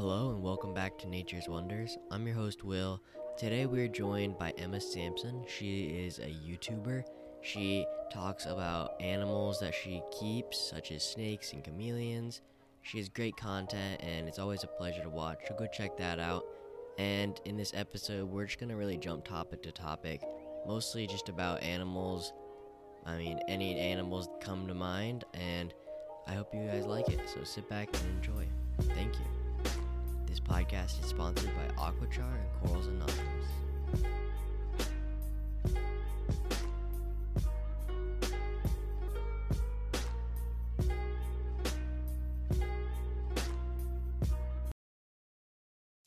Hello and welcome back to Nature's Wonders. I'm your host, Will. Today we're joined by Emma Sampson. She is a YouTuber. She talks about animals that she keeps, such as snakes and chameleons. She has great content and it's always a pleasure to watch, so go check that out. And in this episode, we're just to really jump topic to topic, mostly just about animals. I mean, any animals come to mind, and I hope you guys like it. So sit back and enjoy. Thank you. Podcast is sponsored by Aquachar and Corals and Anonymous.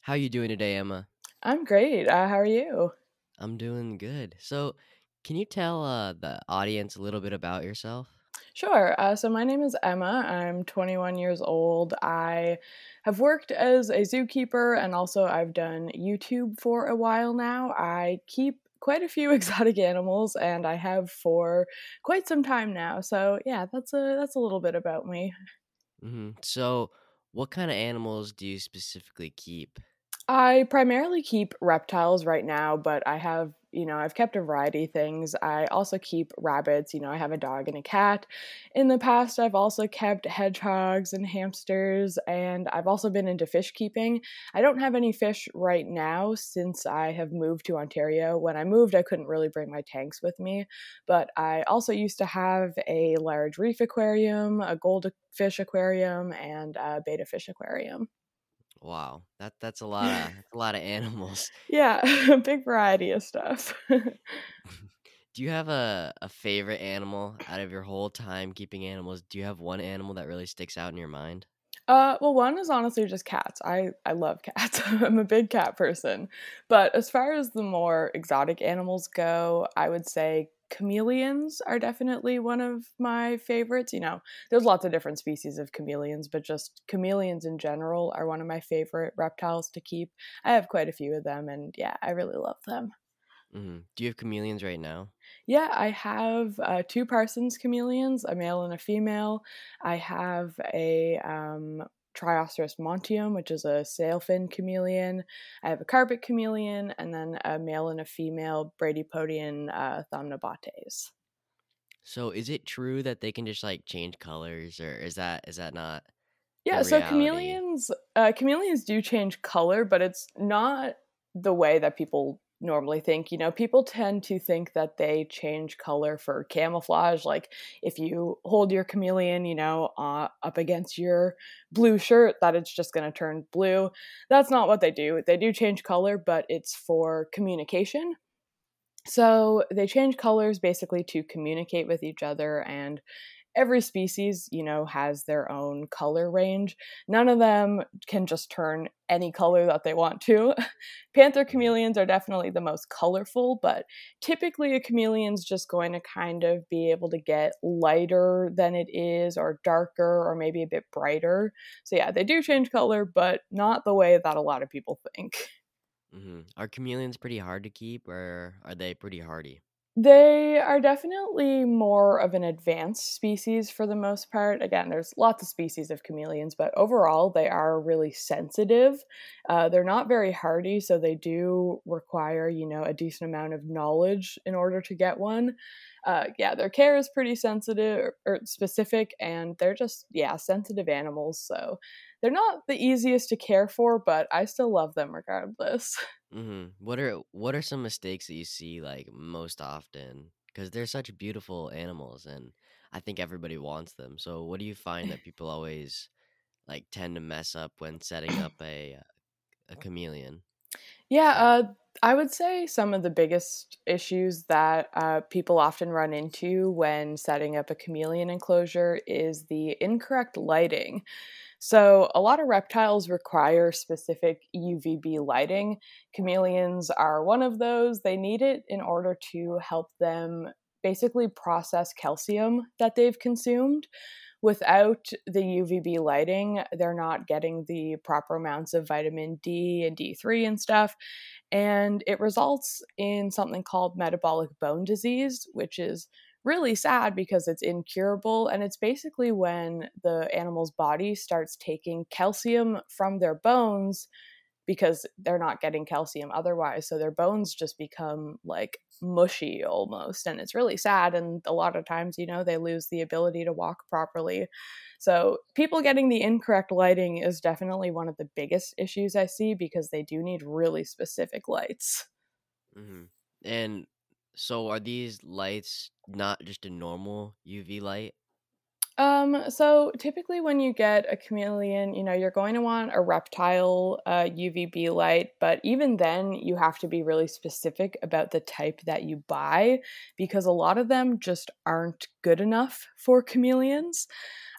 How you doing today, Emma? I'm great. Uh, how are you? I'm doing good. So, can you tell uh, the audience a little bit about yourself? Sure. Uh, so my name is Emma. I'm 21 years old. I have worked as a zookeeper and also I've done YouTube for a while now. I keep quite a few exotic animals and I have for quite some time now. So yeah, that's a that's a little bit about me. hmm So, what kind of animals do you specifically keep? I primarily keep reptiles right now, but I have, you know, I've kept a variety of things. I also keep rabbits, you know, I have a dog and a cat. In the past, I've also kept hedgehogs and hamsters, and I've also been into fish keeping. I don't have any fish right now since I have moved to Ontario. When I moved, I couldn't really bring my tanks with me, but I also used to have a large reef aquarium, a goldfish aquarium, and a betta fish aquarium. Wow, that that's a lot of a lot of animals. Yeah, a big variety of stuff. Do you have a, a favorite animal out of your whole time keeping animals? Do you have one animal that really sticks out in your mind? Uh, well, one is honestly just cats. I I love cats. I'm a big cat person. But as far as the more exotic animals go, I would say chameleons are definitely one of my favorites. You know, there's lots of different species of chameleons, but just chameleons in general are one of my favorite reptiles to keep. I have quite a few of them, and yeah, I really love them. hmm Do you have chameleons right now? Yeah, I have uh, two Parsons chameleons, a male and a female. I have a um, Trioceros montium, which is a sailfin chameleon. I have a carpet chameleon, and then a male and a female Bradypodion uh, thamnobates. So, is it true that they can just like change colors, or is that is that not Yeah, so chameleons, uh, chameleons do change color, but it's not the way that people normally think. You know, people tend to think that they change color for camouflage. Like if you hold your chameleon, you know, uh, up against your blue shirt, that it's just going to turn blue. That's not what they do. They do change color, but it's for communication. So they change colors basically to communicate with each other and every species, you know, has their own color range. None of them can just turn any color that they want to. Panther Mhm. chameleons are definitely the most colorful, but typically a chameleon's just going to kind of be able to get lighter than it is, or darker, or maybe a bit brighter. So, yeah, they do change color, but not the way that a lot of people think. Mm-hmm. Are chameleons pretty hard to keep, or are they pretty hardy? They are definitely more of an advanced species for the most part. Again, there's lots of species of chameleons, but overall, they are really sensitive. Uh, they're not very hardy, so they do require, you know, a decent amount of knowledge in order to get one. Uh, yeah, their care is pretty sensitive or specific, and they're just, yeah, sensitive animals. So they're not the easiest to care for, but I still love them regardless. hmm What are what are some mistakes that you see like most often? Because they're such beautiful animals, and I think everybody wants them. So, what do you find that people always like tend to mess up when setting up a a chameleon? Yeah, uh, I would say some of the biggest issues that uh, people often run into when setting up a chameleon enclosure is the incorrect lighting. So, a lot of reptiles require specific UVB lighting. Chameleons are one of those. They need it in order to help them basically process calcium that they've consumed without the UVB lighting, they're not getting the proper amounts of vitamin D and D3 and stuff. And it results in something called metabolic bone disease, which is really sad because it's incurable and it's basically when the animal's body starts taking calcium from their bones because they're not getting calcium otherwise so their bones just become like mushy almost and it's really sad and a lot of times you know they lose the ability to walk properly. So people getting the incorrect lighting is definitely one of the biggest issues i see because they do need really specific lights. Hmm And so are these lights not just a normal UV light? Um, so typically when you get a chameleon, you know, you're going to want a reptile uh, UVB light, but even then you have to be really specific about the type that you buy because a lot of them just aren't good enough for chameleons.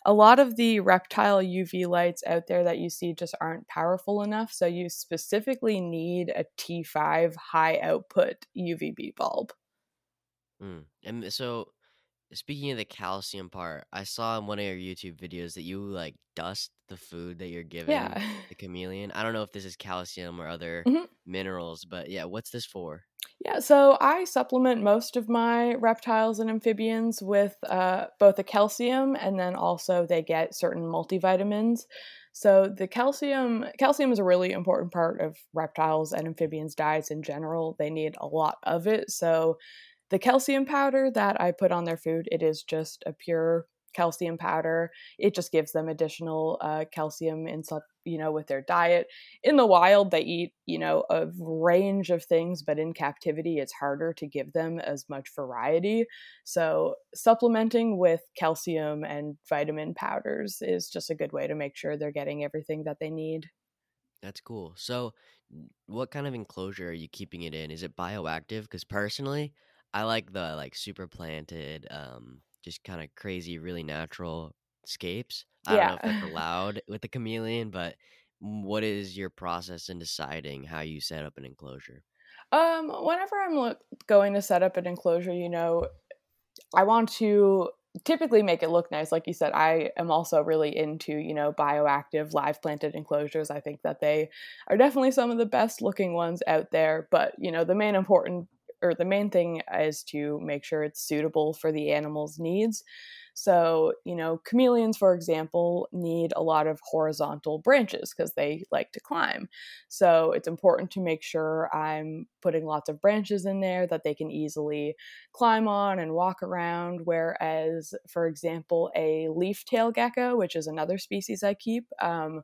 A lot of the reptile UV lights out there that you see just aren't powerful enough, so you specifically need a T5 high output UVB bulb. Mm. And so Speaking of the calcium part, I saw in one of your YouTube videos that you like dust the food that you're giving Yeah. the chameleon. I don't know if this is calcium or other Mhm. minerals, but yeah, what's this for? Yeah, so I supplement most of my reptiles and amphibians with uh, both the calcium and then also they get certain multivitamins. So the calcium calcium is a really important part of reptiles and amphibians diets in general. They need a lot of it. So the calcium powder that I put on their food, it is just a pure calcium powder. It just gives them additional uh, calcium in some, you know, with their diet. In the wild, they eat, you know, a range of things, but in captivity, it's harder to give them as much variety. So supplementing with calcium and vitamin powders is just a good way to make sure they're getting everything that they need. That's cool. So, what kind of enclosure are you keeping it in? Is it bioactive? Because personally, I like the like super planted, um, just kind of crazy, really natural scapes. I don't know if that's allowed with the chameleon, but what is your process in deciding how you set up an enclosure? Um, whenever I'm look, going to set up an enclosure, you know, I want to typically make it look nice. Like you said, I am also really into, you know, bioactive live planted enclosures. I think that they are definitely some of the best looking ones out there. But, you know, the main important or the main thing is to make sure it's suitable for the animal's needs. So, you know, chameleons, for example, need a lot of horizontal branches because they like to climb. So, it's important to make sure I'm putting lots of branches in there that they can easily climb on and walk around. Whereas, for example, a leaf tail gecko, which is another species I keep, um,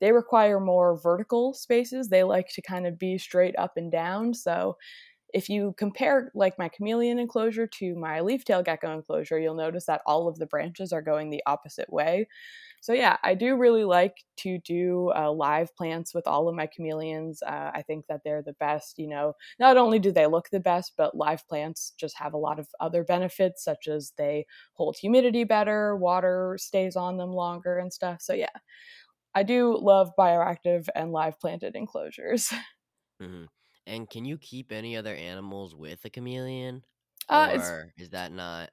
they require more vertical spaces. They like to kind of be straight up and down. So, if you compare like my chameleon enclosure to my leaf tail gecko enclosure, you'll notice that all of the branches are going the opposite way. So yeah, I do really like to do uh, live plants with all of my chameleons. Uh, I think that they're the best. You know, not only do they look the best, but live plants just have a lot of other benefits, such as they hold humidity better, water stays on them longer, and stuff. So yeah, I do love bioactive and live planted enclosures. hmm And can you keep any other animals with a chameleon, Uh, or is that not?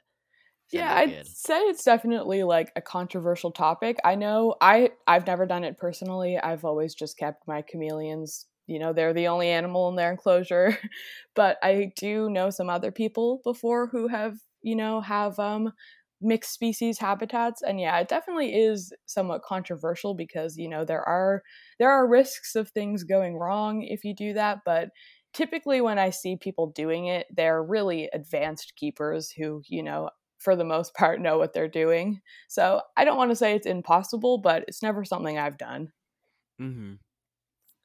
Is Yeah, I'd good? say it's definitely like a controversial topic. I know I I've never done it personally. I've always just kept my chameleons, you know, they're the only animal in their enclosure. But I do know some other people before who have, you know, have um mixed species habitats and yeah, it definitely is somewhat controversial because, you know, there are there are risks of things going wrong if you do that, but typically when I see people doing it, they're really advanced keepers who, you know, for the most part know what they're doing. So I don't want to say it's impossible, but it's never something I've done. hmm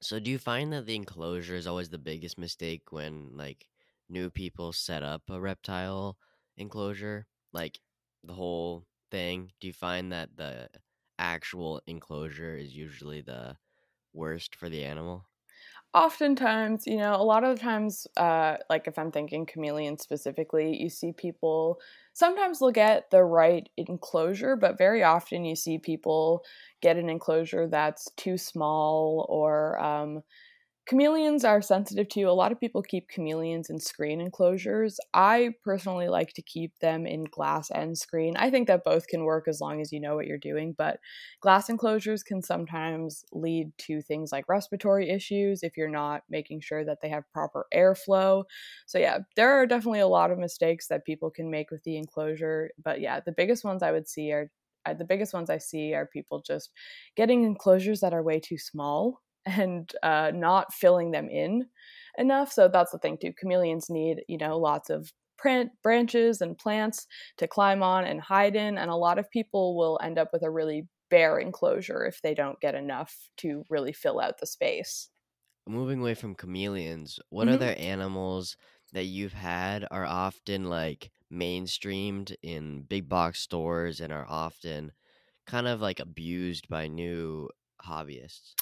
So do you find that the enclosure is always the biggest mistake when like new people set up a reptile enclosure? Like the whole thing? Do you find that the actual enclosure is usually the worst for the animal? Oftentimes, you know, a lot of the times, uh, like if I'm thinking chameleon specifically, you see people sometimes they'll get the right enclosure, but very often you see people get an enclosure that's too small or um, chameleons are sensitive to. A lot of people keep chameleons in screen enclosures. I personally like to keep them in glass and screen. I think that both can work as long as you know what you're doing, but glass enclosures can sometimes lead to things like respiratory issues if you're not making sure that they have proper airflow. So, yeah, there are definitely a lot of mistakes that people can make with the enclosure, but yeah, the biggest ones I would see are uh, the biggest ones I see are people just getting enclosures that are way too small and uh, not filling them in enough. So that's the thing too. Chameleons need, you know, lots of print branches and plants to climb on and hide in, and a lot of people will end up with a really bare enclosure if they don't get enough to really fill out the space. Moving away from chameleons, what mm-hmm. other animals that you've had are often like mainstreamed in big box stores and are often kind of like abused by new hobbyists?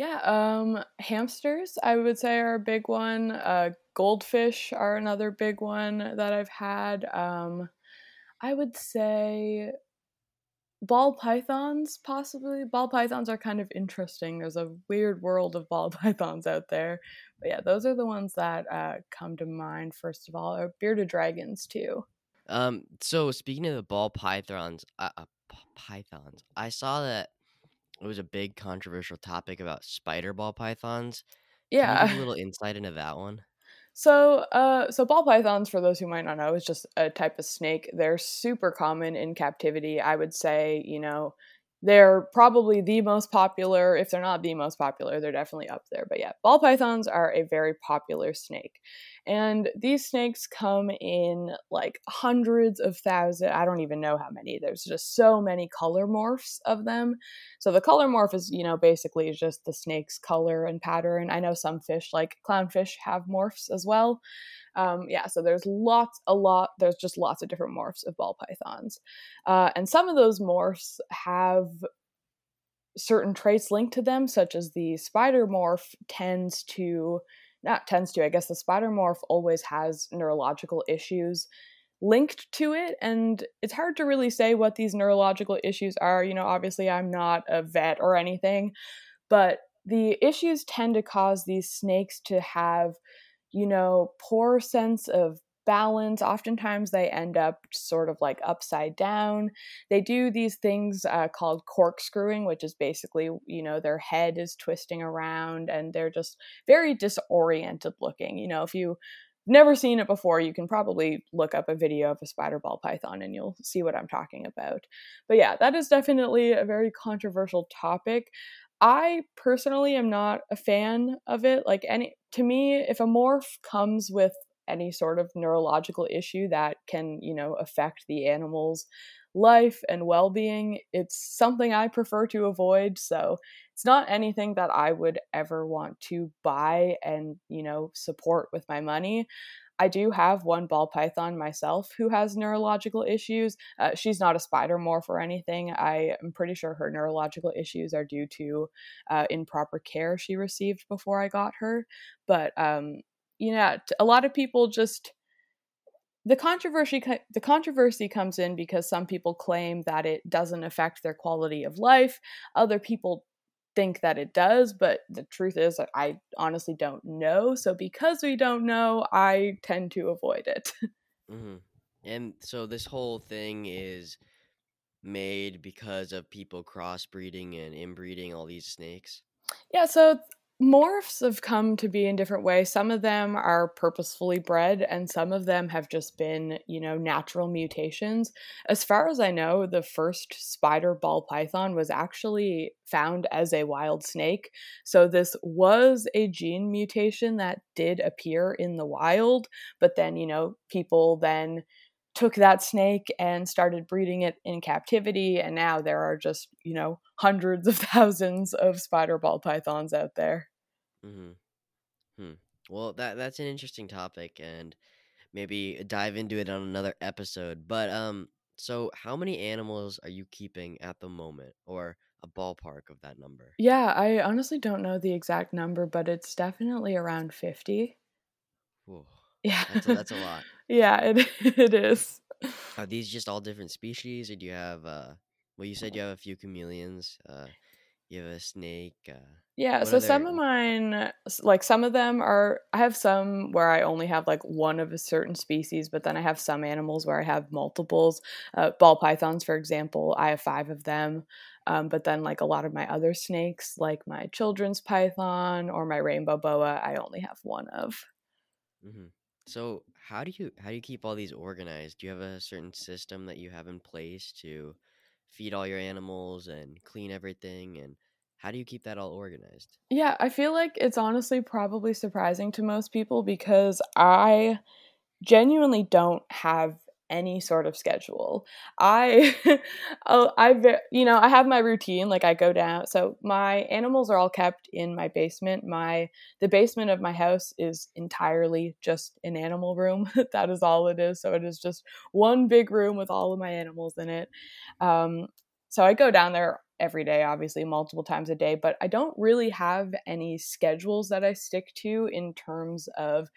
Yeah, um, hamsters I would say are a big one. Uh, goldfish are another big one that I've had. Um, I would say ball pythons possibly. Ball pythons are kind of interesting. There's a weird world of ball pythons out there. But yeah, those are the ones that uh, come to mind first of all. Or bearded dragons too. Um, so speaking of the ball pythons, uh, uh, pythons, I saw that it was a big controversial topic about spider ball pythons. Yeah. a little insight into that one? So, uh, so ball pythons, for those who might not know, is just a type of snake. They're super common in captivity. I would say, you know, they're probably the most popular. If they're not the most popular, they're definitely up there. But yeah, ball pythons are a very popular snake. And these snakes come in like hundreds of thousands. I don't even know how many. There's just so many color morphs of them. So the color morph is, you know, basically just the snake's color and pattern. I know some fish, like clownfish, have morphs as well. Um, yeah, so there's lots, a lot, there's just lots of different morphs of ball pythons. Uh, and some of those morphs have certain traits linked to them, such as the spider morph tends to, not tends to, I guess the spider morph always has neurological issues linked to it and it's hard to really say what these neurological issues are you know obviously i'm not a vet or anything but the issues tend to cause these snakes to have you know, poor sense of balance. Oftentimes they end up sort of like upside down. They do these things uh, called corkscrewing, which is basically, you know, their head is twisting around and they're just very disoriented looking. You know, if you never seen it before, you can probably look up a video of a spider ball python and you'll see what I'm talking about. But yeah, that is definitely a very controversial topic. I personally am not a fan of it. Like any to me, if a morph comes with any sort of neurological issue that can, you know, affect the animal's life and well-being, it's something I prefer to avoid. So, it's not anything that I would ever want to buy and, you know, support with my money. I do have one ball python myself who has neurological issues. Uh, she's not a spider morph or anything. I am pretty sure her neurological issues are due to uh, improper care she received before I got her. But um, you know, a lot of people just the controversy the controversy comes in because some people claim that it doesn't affect their quality of life. Other people think that it does, but the truth is, I honestly don't know. So because we don't know, I tend to avoid it. mm-hmm. And so this whole thing is made because of people crossbreeding and inbreeding all these snakes. Yeah, so morphs have come to be in different ways. Some of them are purposefully bred, and some of them have just been, you know, natural mutations. As far as I know, the first spider ball python was actually found as a wild snake. So this was a gene mutation that did appear in the wild, but then, you know, people then took that snake and started breeding it in captivity and now there are just you know hundreds of thousands of spider ball pythons out there Mm-hmm. Hmm. Well, that that's an interesting topic, and maybe dive into it on another episode. But um, so how many animals are you keeping at the moment, or a ballpark of that number? Yeah, I honestly don't know the exact number, but it's definitely around fifty. Whoa. Yeah, that's a, that's a lot. yeah, it it is. Are these just all different species, or do you have? uh Well, you said you have a few chameleons. Uh, you have a snake. Uh, yeah, so some of mine, like some of them are, I have some where I only have like one of a certain species, but then I have some animals where I have multiples. Uh, ball pythons, for example, I have five of them. Um, but then, like a lot of my other snakes, like my children's python or my rainbow boa, I only have one of. mm-hmm. So how do you how do you keep all these organized? Do you have a certain system that you have in place to feed all your animals and clean everything? And how do you keep that all organized? Yeah, I feel like it's honestly probably surprising to most people because I genuinely don't have any sort of schedule. I oh, I you know, I have my routine like I go down. So my animals are all kept in my basement. My the basement of my house is entirely just an animal room. that is all it is. So it is just one big room with all of my animals in it. Um so I go down there every day, obviously multiple times a day, but I don't really have any schedules that I stick to in terms of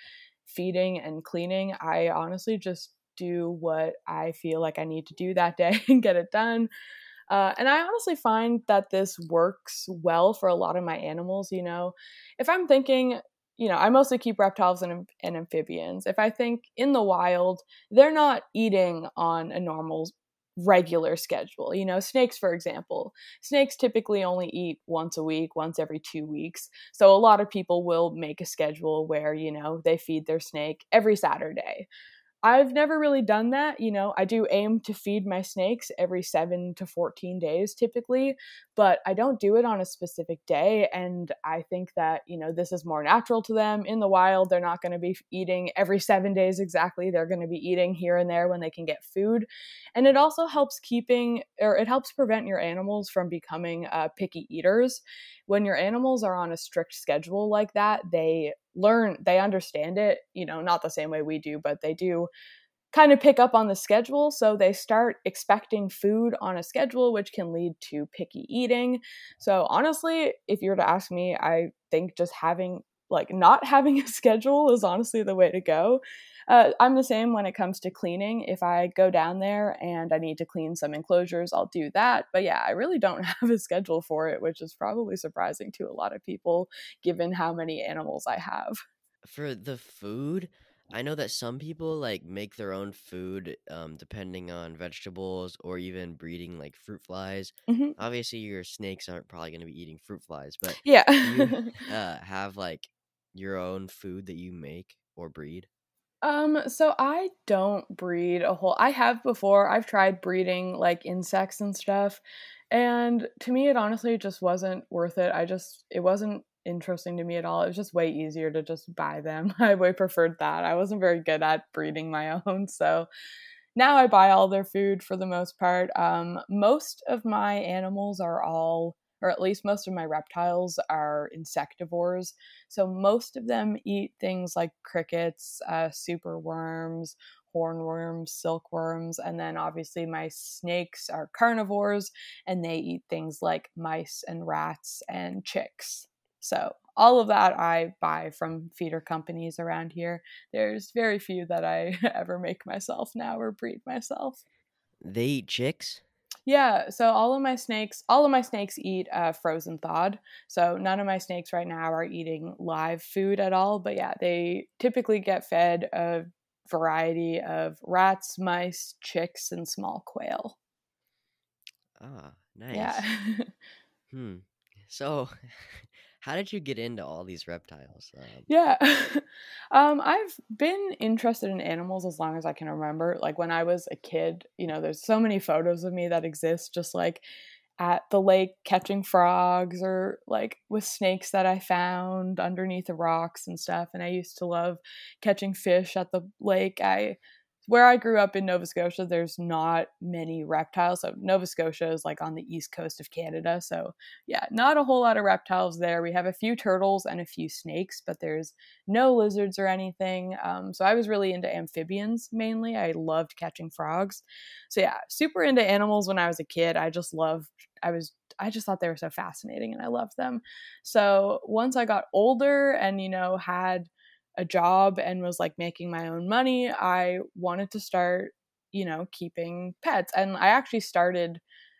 feeding and cleaning. I honestly just do what I feel like I need to do that day and get it done. Uh, and I honestly find that this works well for a lot of my animals. You know, if I'm thinking, you know, I mostly keep reptiles and, and amphibians. If I think in the wild, they're not eating on a normal regular schedule. You know, snakes, for example, snakes typically only eat once a week, once every two weeks. So a lot of people will make a schedule where, you know, they feed their snake every Saturday I've never really done that. You know, I do aim to feed my snakes every seven to 14 days typically, but I don't do it on a specific day. And I think that, you know, this is more natural to them. In the wild, they're not going to be eating every seven days exactly. They're going to be eating here and there when they can get food. And it also helps keeping, or it helps prevent your animals from becoming uh, picky eaters. When your animals are on a strict schedule like that, they learn they understand it you know not the same way we do but they do kind of pick up on the schedule so they start expecting food on a schedule which can lead to picky eating. So honestly if you were to ask me i think just having like not having a schedule is honestly the way to go uh, i'm the same when it comes to cleaning. If i go down there and i need to clean some enclosures i'll do that. But yeah i really don't have a schedule for it which is probably surprising to a lot of people given how many animals i have. For the food, I know that some people like make their own food um depending on vegetables or even breeding like fruit flies. hmm Obviously your snakes aren't probably going to be eating fruit flies, but yeah. you uh have like your own food that you make or breed? Um, so I don't breed a whole I have before. I've tried breeding like insects and stuff. And to me it honestly just wasn't worth it. I just it wasn't interesting to me at all. It was just way easier to just buy them. I way preferred that. I wasn't very good at breeding my own. So now I buy all their food for the most part. Um, most of my animals are all, or at least most of my reptiles are insectivores. So most of them eat things like crickets, uh, super worms, hornworms, silkworms, and then obviously my snakes are carnivores and they eat things like mice and rats and chicks. So all of that I buy from feeder companies around here. There's very few that I ever make myself now or breed myself. They eat chicks? Yeah, so all of my snakes, all of my snakes eat uh, frozen thawed. So none of my snakes right now are eating live food at all. But yeah, they typically get fed a variety of rats, mice, chicks, and small quail. Ah, nice. Yeah. Hmm. So, how did you get into all these reptiles? Um, Yeah. um, I've been interested in animals as long as I can remember. Like when I was a kid, you know, there's so many photos of me that exist just like at the lake catching frogs or like with snakes that I found underneath the rocks and stuff. And I used to love catching fish at the lake. I where I grew up in Nova Scotia, there's not many reptiles. So Nova Scotia is like on the east coast of Canada. So yeah, not a whole lot of reptiles there. We have a few turtles and a few snakes, but there's no lizards or anything. Um, so I was really into amphibians mainly. I loved catching frogs. So yeah, super into animals when I was a kid. I just loved. I was. I just thought they were so fascinating, and I loved them. So once I got older and you know had a job and was like making my own money, I wanted to start, you know, keeping pets. And I actually started,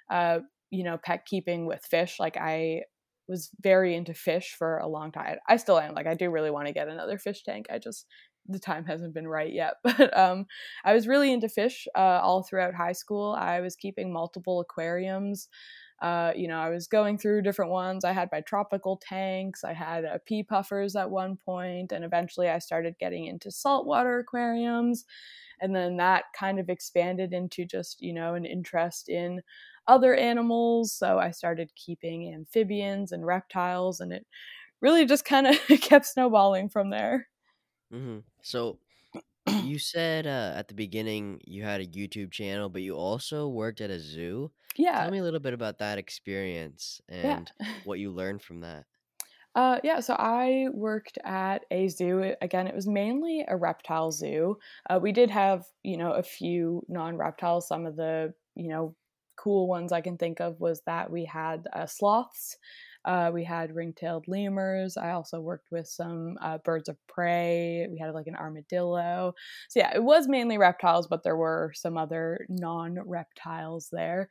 uh, you know, pet keeping with fish. Like I was very into fish for a long time. I still am. Like I do really want to get another fish tank. I just the time hasn't been right yet. But um, I was really into fish uh, all throughout high school. I was keeping multiple aquariums. Uh, you know, I was going through different ones. I had my tropical tanks. I had a pea puffers at one point, and eventually I started getting into saltwater aquariums. And then that kind of expanded into just, you know, an interest in other animals. So I started keeping amphibians and reptiles, and it really just kind of kept snowballing from there. Mm-hmm. So you said uh, at the beginning you had a YouTube channel, but you also worked at a zoo. Yeah. Tell me a little bit about that experience and Yeah. what you learned from that. Uh, yeah, so I worked at a zoo. Again, it was mainly a reptile zoo. Uh, we did have, you know, a few non-reptiles. Some of the, you know, cool ones I can think of was that we had uh, sloths, uh, we had ring-tailed lemurs. I also worked with some uh, birds of prey. We had like an armadillo. So yeah, it was mainly reptiles, but there were some other non-reptiles there.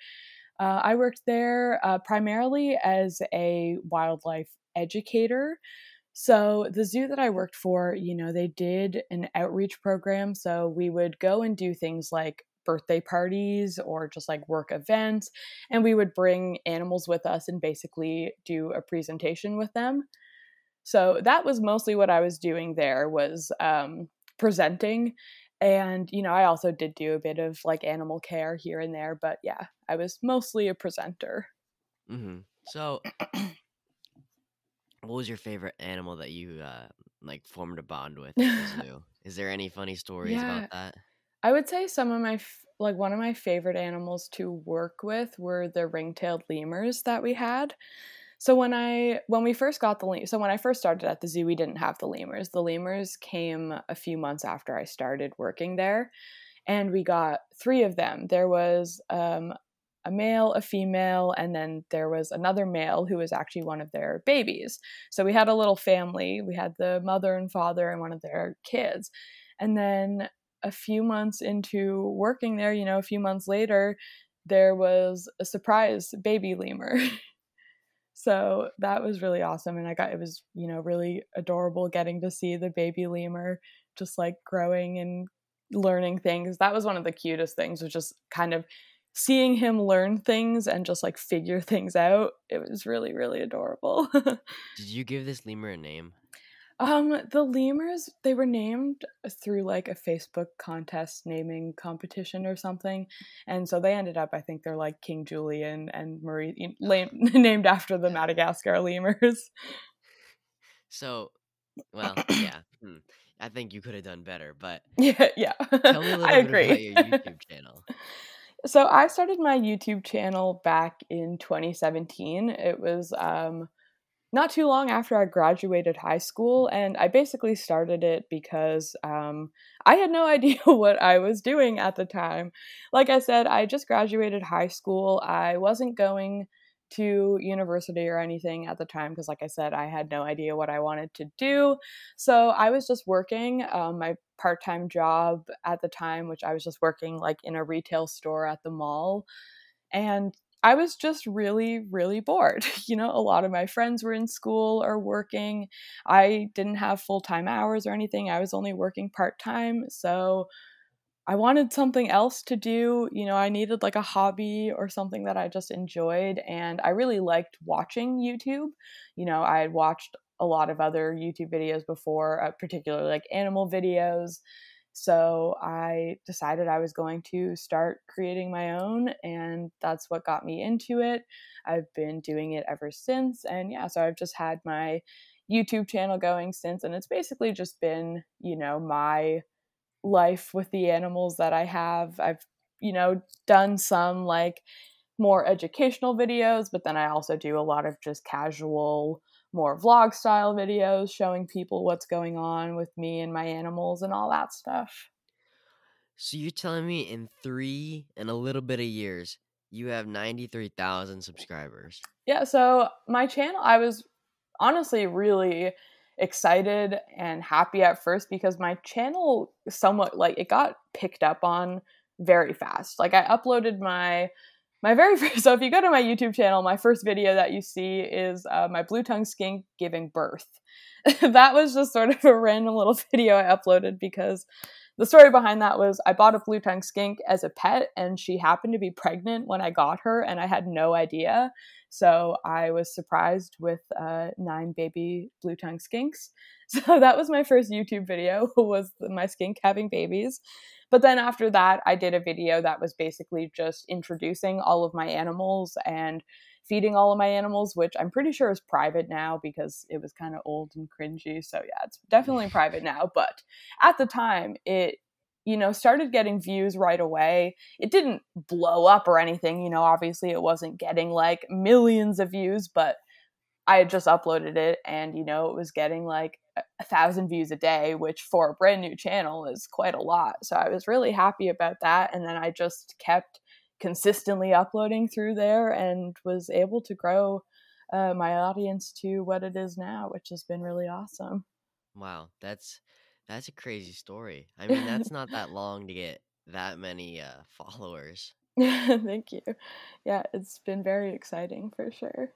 Uh, I worked there uh, primarily as a wildlife educator. So, the zoo that I worked for, you know, they did an outreach program. So, we would go and do things like birthday parties or just like work events, and we would bring animals with us and basically do a presentation with them. So, that was mostly what I was doing there was um, presenting. And, you know, I also did do a bit of like animal care here and there, but yeah, I was mostly a presenter. Mm-hmm. So, what was your favorite animal that you uh, like formed a bond with at the zoo? Is there any funny stories Yeah, about that? I would say some of my like one of my favorite animals to work with were the ring-tailed lemurs that we had. So when I when we first got the lemurs, so when I first started at the zoo, we didn't have the lemurs. The lemurs came a few months after I started working there, and we got three of them. There was um, a male, a female, and then there was another male who was actually one of their babies. So we had a little family. We had the mother and father and one of their kids, and then a few months into working there, you know, a few months later, there was a surprise baby lemur. so that was really awesome. And I got, it was, you know, really adorable getting to see the baby lemur just like growing and learning things. That was one of the cutest things, was just kind of seeing him learn things and just like figure things out. It was really, really adorable. Did you give this lemur a name? Um, the lemurs, they were named through like a Facebook contest naming competition or something. And so they ended up, I think they're like King Julien and Marie, named after the Madagascar lemurs. So, well, yeah. Hmm. I think you could have done better, but Yeah, yeah. tell me a little I bit about your YouTube channel. So I started my YouTube channel back in 2017. It was um not too long after I graduated high school, and I basically started it because um, I had no idea what I was doing at the time. Like I said, I just graduated high school. I wasn't going to university or anything at the time because, like I said, I had no idea what I wanted to do. So I was just working um, my part time job at the time, which I was just working like in a retail store at the mall. And I was just really, really bored. You know, a lot of my friends were in school or working. I didn't have full time hours or anything. I was only working part time. So I wanted something else to do. You know, I needed like a hobby or something that I just enjoyed. And I really liked watching YouTube. You know, I had watched a lot of other YouTube videos before, uh, particularly like animal videos. So I decided I was going to start creating my own, and that's what got me into it. I've been doing it ever since. And yeah, so I've just had my YouTube channel going since, and it's basically just been, you know, my life with the animals that I have. I've, you know, done some like more educational videos, but then I also do a lot of just casual, more vlog style videos showing people what's going on with me and my animals and all that stuff. So you're telling me in three and a little bit of years, you have 93,000 subscribers. Yeah, so my channel, I was honestly really excited and happy at first because my channel somewhat like it got picked up on very fast. Like I uploaded my my very first, so if you go to my YouTube channel, my first video that you see is uh, my blue tongue skink giving birth. that was just sort of a random little video I uploaded because the story behind that was I bought a blue tongue skink as a pet and she happened to be pregnant when I got her and I had no idea. So I was surprised with uh, nine baby blue tongue skinks. So that was my first YouTube video was my skink having babies. But then after that, I did a video that was basically just introducing all of my animals and feeding all of my animals, which I'm pretty sure is private now because it was kind of old and cringy. So yeah, it's definitely private now. But at the time, it you know started getting views right away. It didn't blow up or anything. You know, obviously it wasn't getting like millions of views, but I had just uploaded it and you know it was getting like a thousand views a day, which for a brand new channel is quite a lot. So I was really happy about that. And then I just kept consistently uploading through there and was able to grow uh, my audience to what it is now, which has been really awesome. Wow, that's that's a crazy story. I mean, that's not that long to get that many uh, followers. thank you. Yeah, it's been very exciting for sure.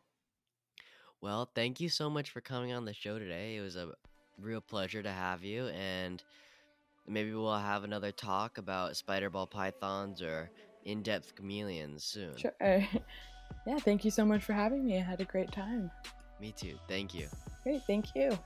Well, thank you so much for coming on the show today. It was a real pleasure to have you, and maybe we'll have another talk about spider ball pythons or in depth chameleons soon. Sure. Yeah, thank you so much for having me. I had a great time. Me too. Thank you. Great. Thank you.